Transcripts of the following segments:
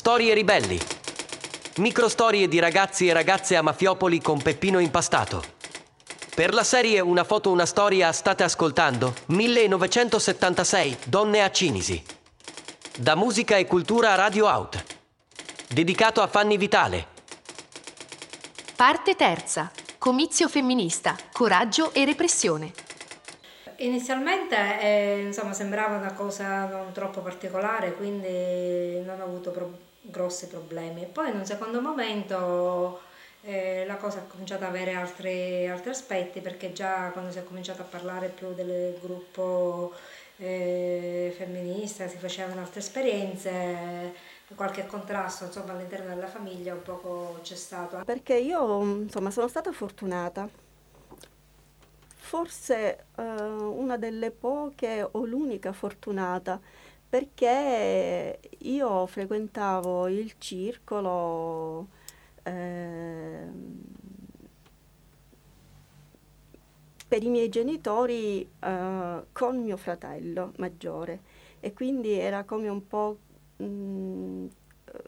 Storie ribelli. Microstorie di ragazzi e ragazze a Mafiopoli con Peppino impastato. Per la serie Una foto, una storia state ascoltando 1976 Donne a Cinisi. Da Musica e Cultura Radio Out. Dedicato a Fanny Vitale. Parte terza. Comizio femminista. Coraggio e repressione. Inizialmente eh, insomma, sembrava una cosa non troppo particolare, quindi non ho avuto pro- grossi problemi. Poi in un secondo momento eh, la cosa ha cominciato ad avere altri, altri, aspetti perché già quando si è cominciato a parlare più del gruppo eh, femminista si facevano altre esperienze, qualche contrasto insomma, all'interno della famiglia un poco c'è stato. Perché io insomma, sono stata fortunata forse eh, una delle poche o l'unica fortunata perché io frequentavo il circolo eh, per i miei genitori eh, con mio fratello maggiore e quindi era come un po' mh, mm,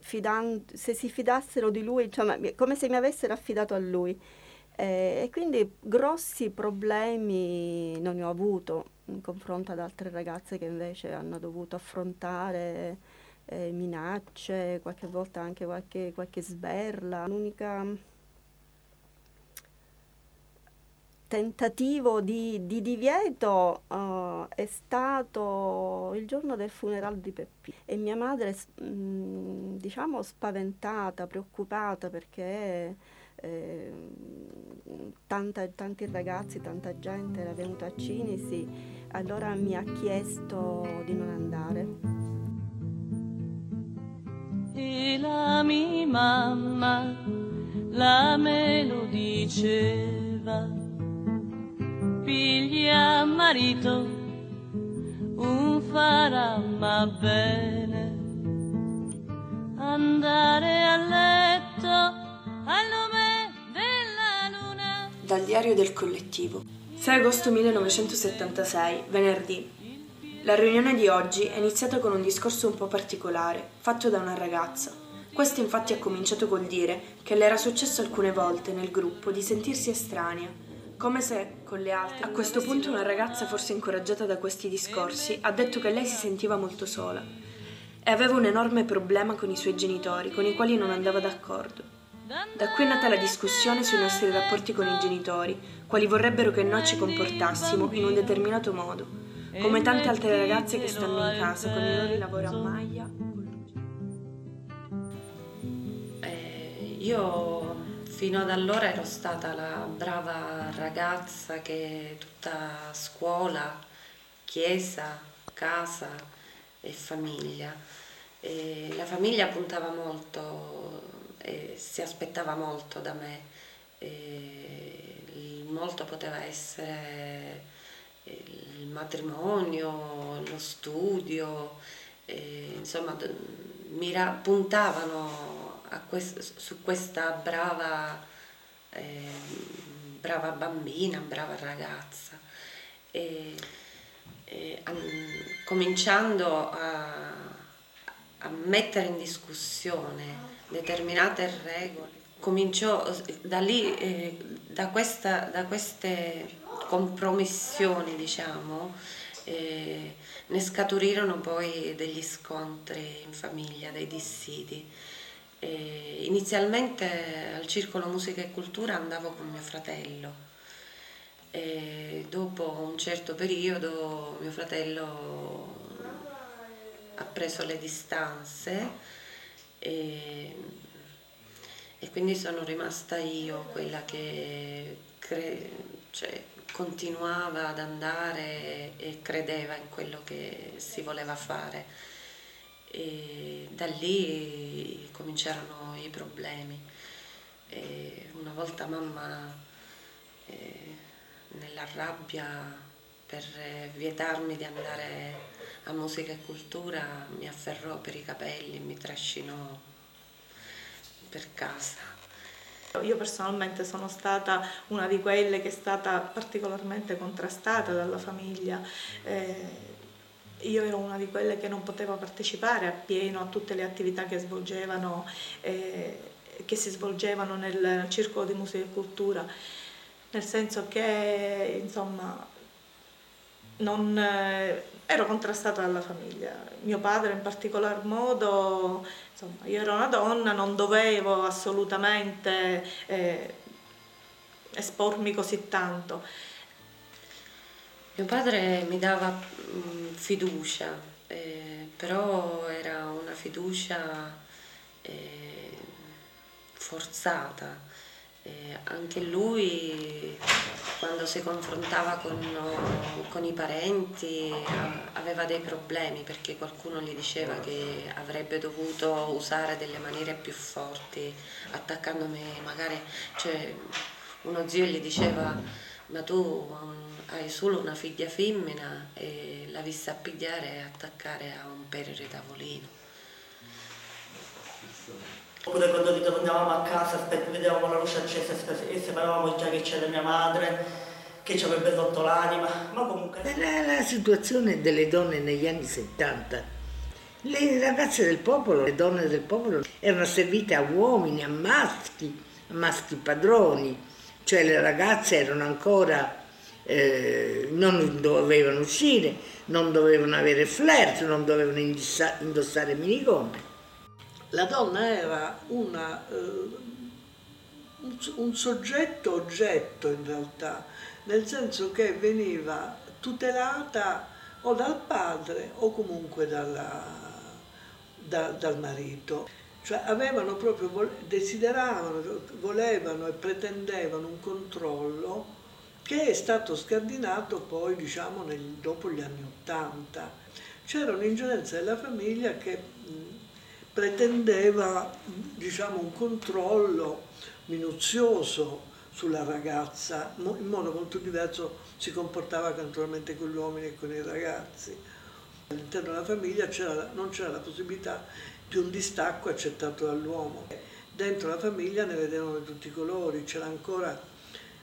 fidando, se si fidassero di lui, cioè, come se mi avessero affidato a lui. Eh, e quindi grossi problemi non ne ho avuto in confronto ad altre ragazze che invece hanno dovuto affrontare eh, minacce, qualche volta anche qualche, qualche sberla. L'unica tentativo di, di divieto uh, è stato il giorno del funerale di Peppi e mia madre, mh, mm, diciamo, spaventata, preoccupata perché eh, tanta, tanti ragazzi, tanta gente era venuta a Cinisi, allora mi ha chiesto di non andare. E la mia mamma la me lo diceva, piglia marito, un farà ma bene, andare a letto dal diario del collettivo. 6 agosto 1976, venerdì. La riunione di oggi è iniziata con un discorso un po' particolare, fatto da una ragazza. Questa infatti ha cominciato col dire che le era successo alcune volte nel gruppo di sentirsi estranea, come se con le altre. A questo punto una ragazza, forse incoraggiata da questi discorsi, ha detto che lei si sentiva molto sola e aveva un enorme problema con i suoi genitori, con i quali non andava d'accordo. Da qui è nata la discussione sui nostri rapporti con i genitori, quali vorrebbero che noi ci comportassimo in un determinato modo, come tante altre ragazze che stanno in casa con i loro lavori a maglia. Eh, io fino ad allora ero stata la brava ragazza che tutta scuola, chiesa, casa e famiglia. E la famiglia puntava molto eh, si aspettava molto da me. Eh, molto poteva essere il matrimonio, lo studio, eh, insomma mira, puntavano quest, su questa brava, eh, brava bambina, brava ragazza. E, e, cominciando a, a mettere in discussione determinate regole. Cominciò da lì, eh, da, questa, da, queste compromissioni, diciamo, eh, ne scaturirono poi degli scontri in famiglia, dei dissidi. Eh, inizialmente al Circolo Musica e Cultura andavo con mio fratello. E dopo un certo periodo mio fratello ha preso le distanze e, e quindi sono rimasta io quella che cre- cioè, continuava ad andare e credeva in quello che si voleva fare. E da lì cominciarono i problemi. E una volta mamma, eh, nella rabbia per vietarmi di andare a musica e cultura mi afferrò per i capelli, mi trascinò per casa. Io personalmente sono stata una di quelle che è stata particolarmente contrastata dalla famiglia eh, io ero una di quelle che non poteva partecipare appieno a tutte le attività che svolgevano, eh, che si svolgevano nel circolo di musica e cultura, nel senso che insomma non, eh, ero contrastata dalla famiglia. Mio padre in particolar modo, insomma, io ero una donna, non dovevo assolutamente eh, espormi così tanto. Mio padre mi dava mh, fiducia, eh, però era una fiducia eh, forzata. Eh, anche lui quando si confrontava con, con, i parenti aveva dei problemi perché qualcuno gli diceva che avrebbe dovuto usare delle maniere più forti attaccandomi magari cioè, uno zio gli diceva ma tu hai solo una figlia femmina e la vista pigliare e attaccare a un perere tavolino. Oppure quando ritornavamo a casa vedevamo la luce accesa e sapevamo già che c'era mia madre, che ci avrebbe rotto l'anima, ma comunque... La, la situazione delle donne negli anni 70, le ragazze del popolo, le donne del popolo erano servite a uomini, a maschi, a maschi padroni, cioè le ragazze erano ancora, eh, non dovevano uscire, non dovevano avere flirt, non dovevano indossare, minigonne. La donna era una, eh, un, soggetto oggetto in realtà, nel senso che veniva tutelata o dal padre o comunque dalla, da, dal marito cioè avevano proprio, desideravano, volevano e pretendevano un controllo che è stato scardinato poi diciamo nel, dopo gli anni Ottanta. C'era un'ingerenza della famiglia che pretendeva diciamo, un controllo minuzioso sulla ragazza, in modo molto diverso si comportava naturalmente con gli uomini e con i ragazzi. All'interno della famiglia non c'era la possibilità di un distacco accettato dall'uomo. Dentro la famiglia ne vedevano tutti i colori, c'era ancora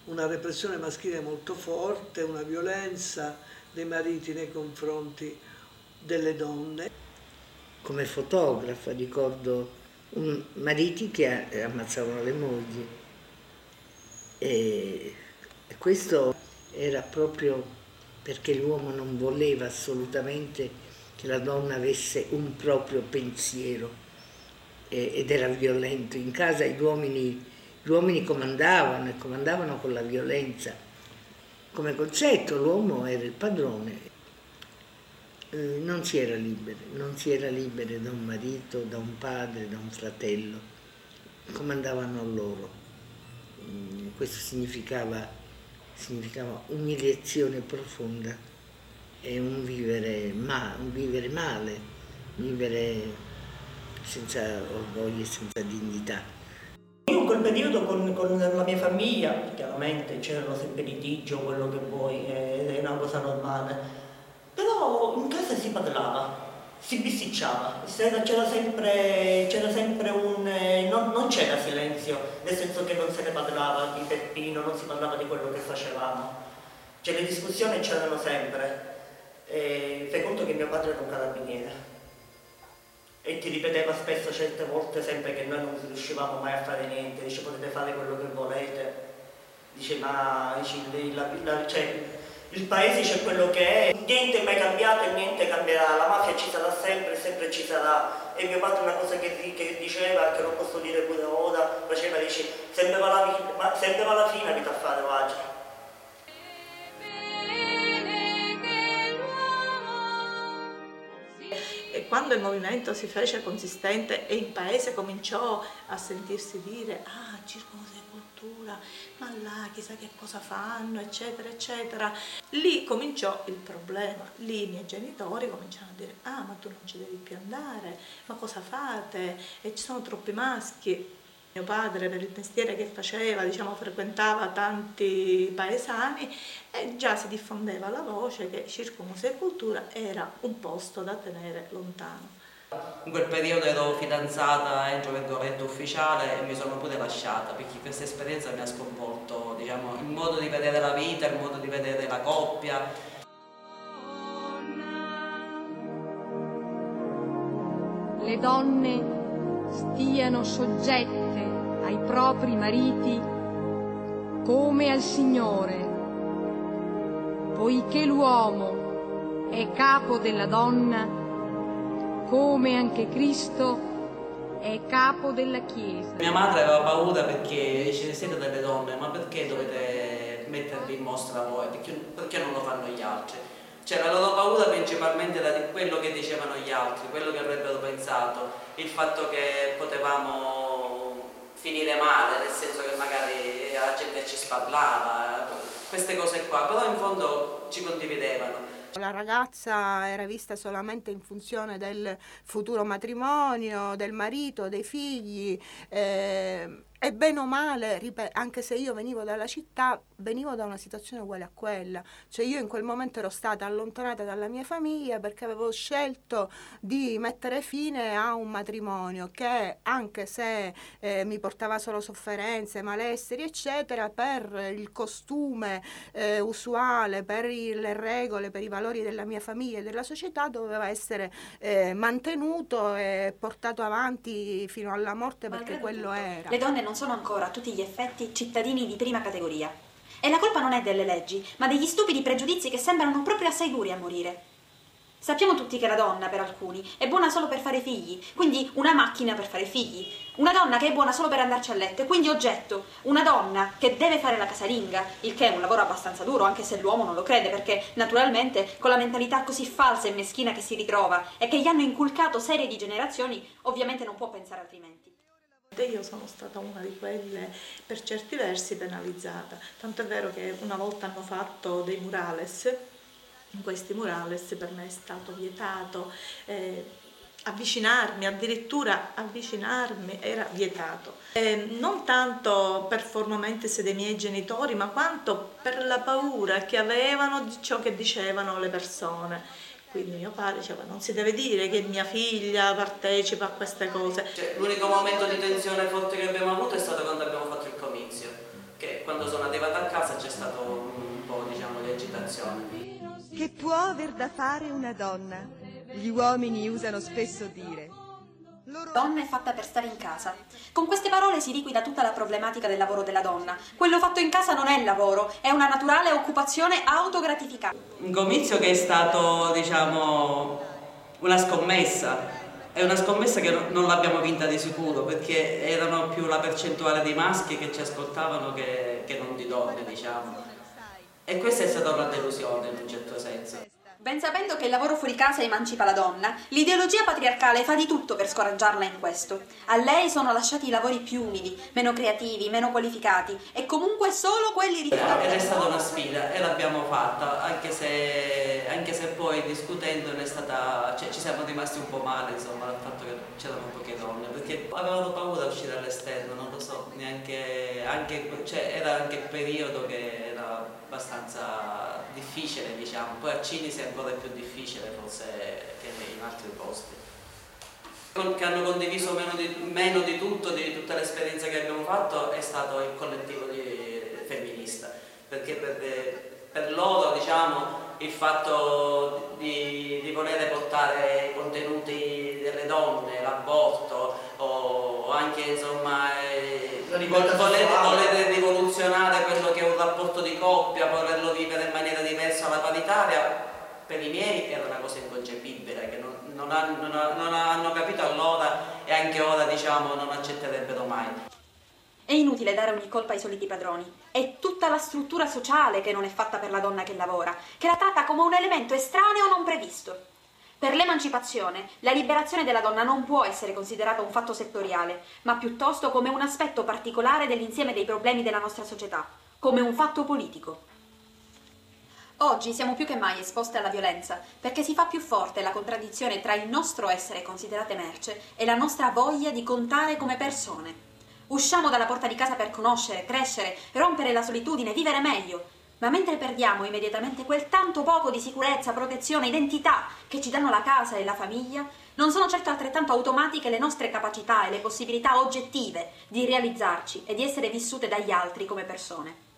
una repressione maschile molto forte, una violenza dei mariti nei confronti delle donne. Come fotografa ricordo un, mariti che ammazzavano le mogli e questo era proprio perché l'uomo non voleva assolutamente che la donna avesse un proprio pensiero ed era violento. In casa gli uomini, gli uomini comandavano e comandavano con la violenza. Come concetto l'uomo era il padrone. Eh, non si era liberi, non si era liberi da un marito, da un padre, da un fratello. Comandavano loro. Mm, questo significava, significava umiliazione profonda è un vivere, ma, un vivere male, vivere senza orgoglio e senza dignità. Io in quel periodo con, con la mia famiglia, chiaramente c'erano sempre litigi o quello che vuoi, è una cosa normale, in casa si parlava, si bisticciava, c'era sempre, sempre un... Non, non, c'era silenzio, nel senso che non se ne parlava di Peppino, non si parlava di quello che facevamo. Cioè le discussioni c'erano sempre. E fai conto che mio padre era un carabiniere e ti ripeteva spesso certe volte sempre che noi non riuscivamo mai a fare niente, dice potete fare quello che volete, dice ma dice, la, la, cioè, il paese c'è quello che è, niente è mai cambiato e niente cambierà, la mafia ci sarà sempre, sempre ci sarà. E mio padre una cosa che, che diceva, che non posso dire pure ora, faceva, dice, sembrava la, sembrava la fine vita a fare oggi. Quando il movimento si fece consistente e il paese cominciò a sentirsi dire ah, circonsepoltura, ma là chissà che cosa fanno, eccetera, eccetera, lì cominciò il problema, lì i miei genitori cominciarono a dire ah, ma tu non ci devi più andare, ma cosa fate? E ci sono troppi maschi. Mio padre per il mestiere che faceva, diciamo, frequentava tanti paesani e già si diffondeva la voce che Circumuse Cultura era un posto da tenere lontano. In quel periodo ero fidanzata, entro virgolette ufficiale e mi sono pure lasciata perché questa esperienza mi ha sconvolto diciamo, il modo di vedere la vita, il modo di vedere la coppia le donne stiano soggette ai propri mariti come al Signore, poiché l'uomo è capo della donna, come anche Cristo è capo della Chiesa. Mia madre aveva paura perché dice siete delle donne, ma perché dovete mettervi in mostra voi? Perché, perché non lo fanno gli altri? Cioè la loro paura principalmente da quello che dicevano gli altri, quello che avrebbero pensato, il fatto che potevamo finire male, nel senso che magari la gente ci sparlava, queste cose qua, però in fondo ci condividevano. La ragazza era vista solamente in funzione del futuro matrimonio, del marito, dei figli. Eh, e bene o male, anche se io venivo dalla città, venivo da una situazione uguale a quella. Cioè io in quel momento ero stata allontanata dalla mia famiglia perché avevo scelto di mettere fine a un matrimonio che anche se eh, mi portava solo sofferenze, malesseri, eccetera, per il costume eh, usuale, per i, le regole, per i valori della mia famiglia e della società doveva essere eh, mantenuto e portato avanti fino alla morte perché quello era. Le donne non sono ancora a tutti gli effetti cittadini di prima categoria. E la colpa non è delle leggi, ma degli stupidi pregiudizi che sembrano proprio assai duri a morire. Sappiamo tutti che la donna, per alcuni, è buona solo per fare figli, quindi una macchina per fare figli. Una donna che è buona solo per andarci a letto, quindi oggetto. Una donna che deve fare la casalinga, il che è un lavoro abbastanza duro, anche se l'uomo non lo crede, perché naturalmente con la mentalità così falsa e meschina che si ritrova e che gli hanno inculcato serie di generazioni, ovviamente non può pensare altrimenti. Io sono stata una di quelle per certi versi penalizzata, tanto è vero che una volta hanno fatto dei murales, in questi murales per me è stato vietato eh, avvicinarmi, addirittura avvicinarmi era vietato. Eh, non tanto per formalmente dei miei genitori, ma quanto per la paura che avevano di ciò che dicevano le persone quindi mio padre diceva non si deve dire che mia figlia partecipa a queste cose. Cioè, l'unico momento di tensione forte che abbiamo avuto è stato quando abbiamo fatto il comizio, che quando sono arrivata a casa c'è stato un po' diciamo, di agitazione. Che può aver da fare una donna? Gli uomini usano spesso dire Donna è fatta per stare in casa. Con queste parole si liquida tutta la problematica del lavoro della donna. Quello fatto in casa non è lavoro, è una naturale occupazione autogratificante. Un comizio che è stato, diciamo, una scommessa. È una scommessa che non l'abbiamo vinta di sicuro perché erano più la percentuale di maschi che ci ascoltavano che, che non di donne, diciamo. E questa è stata una delusione in un certo senso. Ben sapendo che il lavoro fuori casa emancipa la donna, l'ideologia patriarcale fa di tutto per scoraggiarla in questo. A lei sono lasciati i lavori più umili, meno creativi, meno qualificati e comunque solo quelli rifiutati. Ed è stata una sfida e l'abbiamo fatta, anche se, anche se poi discutendone stata, cioè, ci siamo rimasti un po' male insomma dal fatto che c'erano poche donne, perché avevano paura di uscire all'esterno, non lo so, neanche, anche, cioè, era anche il periodo che era abbastanza difficile diciamo, poi a Cinisi è ancora più difficile forse che in altri posti. Che hanno condiviso meno di, meno di tutto, di tutta l'esperienza che abbiamo fatto, è stato il collettivo di, femminista, perché per, per loro diciamo, il fatto di, di voler portare i contenuti delle donne, l'aborto o anche insomma eh, voler, voler rivoluzionare quello che è un rapporto di coppia, volerlo vivere in maniera diversa alla paritaria, per i miei era una cosa inconcepibile, che non, non, non, non hanno capito allora e anche ora diciamo non accetterebbero mai. È inutile dare ogni colpa ai soliti padroni. È tutta la struttura sociale che non è fatta per la donna che lavora, che la tratta come un elemento estraneo non previsto. Per l'emancipazione, la liberazione della donna non può essere considerata un fatto settoriale, ma piuttosto come un aspetto particolare dell'insieme dei problemi della nostra società, come un fatto politico. Oggi siamo più che mai esposte alla violenza, perché si fa più forte la contraddizione tra il nostro essere considerate merce e la nostra voglia di contare come persone. Usciamo dalla porta di casa per conoscere, crescere, rompere la solitudine, vivere meglio, ma mentre perdiamo immediatamente quel tanto poco di sicurezza, protezione, identità che ci danno la casa e la famiglia, non sono certo altrettanto automatiche le nostre capacità e le possibilità oggettive di realizzarci e di essere vissute dagli altri come persone.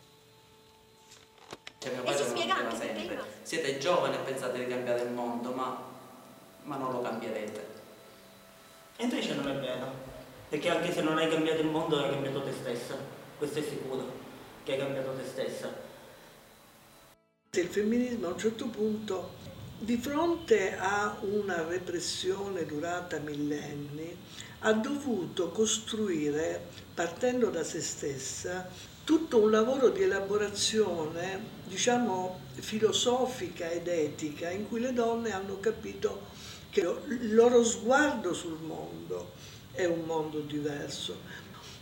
Cioè, mio padre mi diceva sempre, siete giovani e pensate di cambiare il mondo, ma, ma non lo cambierete. E invece non è vero, perché anche se non hai cambiato il mondo hai cambiato te stessa, questo è sicuro, che hai cambiato te stessa. Il femminismo a un certo punto, di fronte a una repressione durata millenni, ha dovuto costruire, partendo da se stessa, tutto un lavoro di elaborazione, diciamo, filosofica ed etica, in cui le donne hanno capito che il loro sguardo sul mondo è un mondo diverso.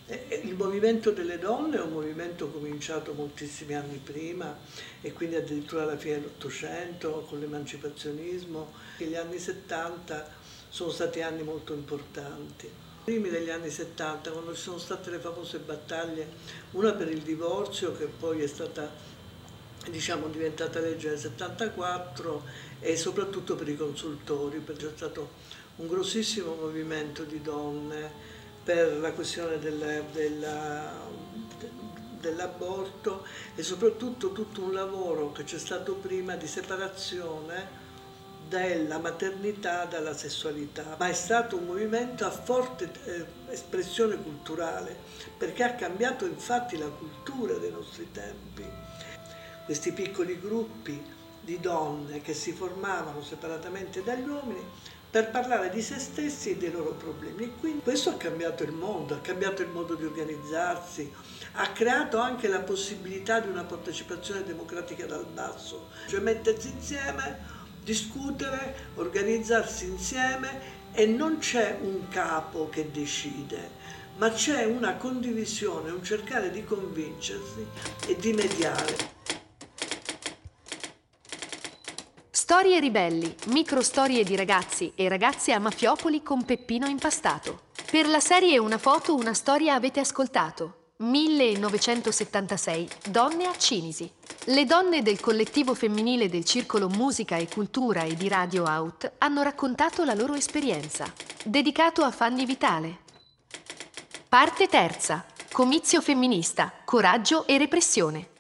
Il movimento delle donne è un movimento cominciato moltissimi anni prima e quindi addirittura alla fine dell'Ottocento con l'emancipazionismo. Gli anni 70 sono stati anni molto importanti. Primi degli anni 70, quando ci sono state le famose battaglie, una per il divorzio che poi è stata diciamo, diventata legge nel 74 e soprattutto per i consultori, perché c'è stato un grossissimo movimento di donne per la questione del, della, dell'aborto e soprattutto tutto un lavoro che c'è stato prima di separazione della maternità dalla sessualità, ma è stato un movimento a forte eh, espressione culturale, perché ha cambiato infatti la cultura dei nostri tempi. Questi piccoli gruppi di donne che si formavano separatamente dagli uomini per parlare di se stessi e dei loro problemi. E quindi questo ha cambiato il mondo, ha cambiato il modo di organizzarsi, ha creato anche la possibilità di una partecipazione democratica dal basso, cioè mettersi insieme, discutere, organizzarsi insieme e non c'è un capo che decide, ma c'è una condivisione, un cercare di convincersi e di mediare. Storie ribelli, microstorie di ragazzi e ragazze a Mafiopoli con Peppino impastato. Per la serie Una foto, una storia avete ascoltato. 1976, Donne a Cinisi. Le donne del collettivo femminile del Circolo Musica e Cultura e di Radio Out hanno raccontato la loro esperienza. Dedicato a Fanny Vitale. Parte terza. Comizio femminista, coraggio e repressione.